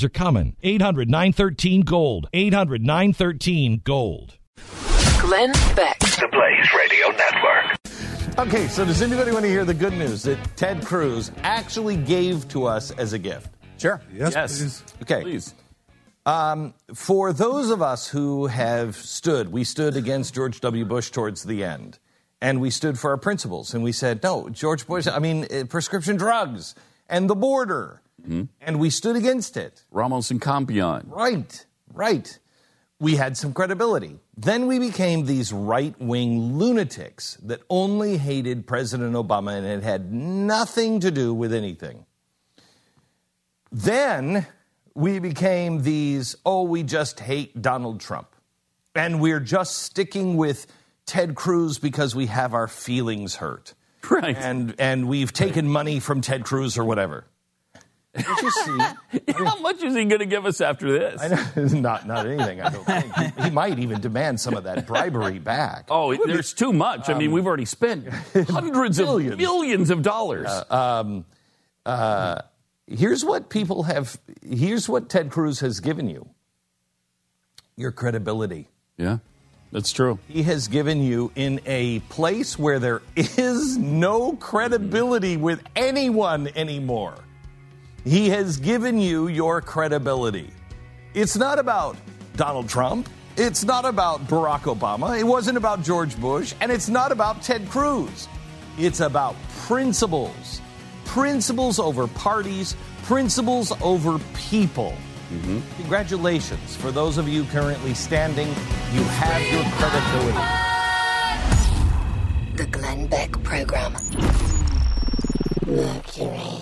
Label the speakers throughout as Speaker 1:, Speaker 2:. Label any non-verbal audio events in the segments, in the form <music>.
Speaker 1: are coming. 800 913 Gold. 800 913 Gold.
Speaker 2: Glenn Beck.
Speaker 3: The Blaze Radio Network.
Speaker 4: Okay, so does anybody want to hear the good news that Ted Cruz actually gave to us as a gift?
Speaker 5: Sure.
Speaker 6: Yes,
Speaker 5: yes.
Speaker 6: please.
Speaker 4: Okay.
Speaker 5: Please.
Speaker 4: Um, for those of us who have stood, we stood against George W. Bush towards the end, and we stood for our principles, and we said, no, George Bush, I mean, uh, prescription drugs and the border, Hmm? and we stood against it.
Speaker 5: Ramos and Compean.
Speaker 4: Right, right. We had some credibility. Then we became these right wing lunatics that only hated President Obama and it had nothing to do with anything. Then we became these, oh, we just hate Donald Trump. And we're just sticking with Ted Cruz because we have our feelings hurt.
Speaker 5: Right.
Speaker 4: And, and we've taken money from Ted Cruz or whatever. Did you see?
Speaker 5: How much is he going to give us after this?
Speaker 4: I know, <laughs> not not anything. I don't think he, he might even demand some of that bribery back.
Speaker 5: Oh, there's too much. I mean, um, we've already spent <laughs> hundreds of millions of dollars.
Speaker 4: Uh, um, uh, here's what people have. Here's what Ted Cruz has given you. Your credibility.
Speaker 5: yeah, that's true.
Speaker 4: He has given you in a place where there is no credibility with anyone anymore. He has given you your credibility. It's not about Donald Trump. It's not about Barack Obama. It wasn't about George Bush. And it's not about Ted Cruz. It's about principles. Principles over parties, principles over people. Mm-hmm. Congratulations. For those of you currently standing, you have your credibility.
Speaker 2: The Glenn Beck Program. Mercury.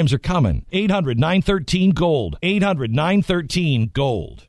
Speaker 1: times are coming. 800 913 Gold. 800 913 Gold.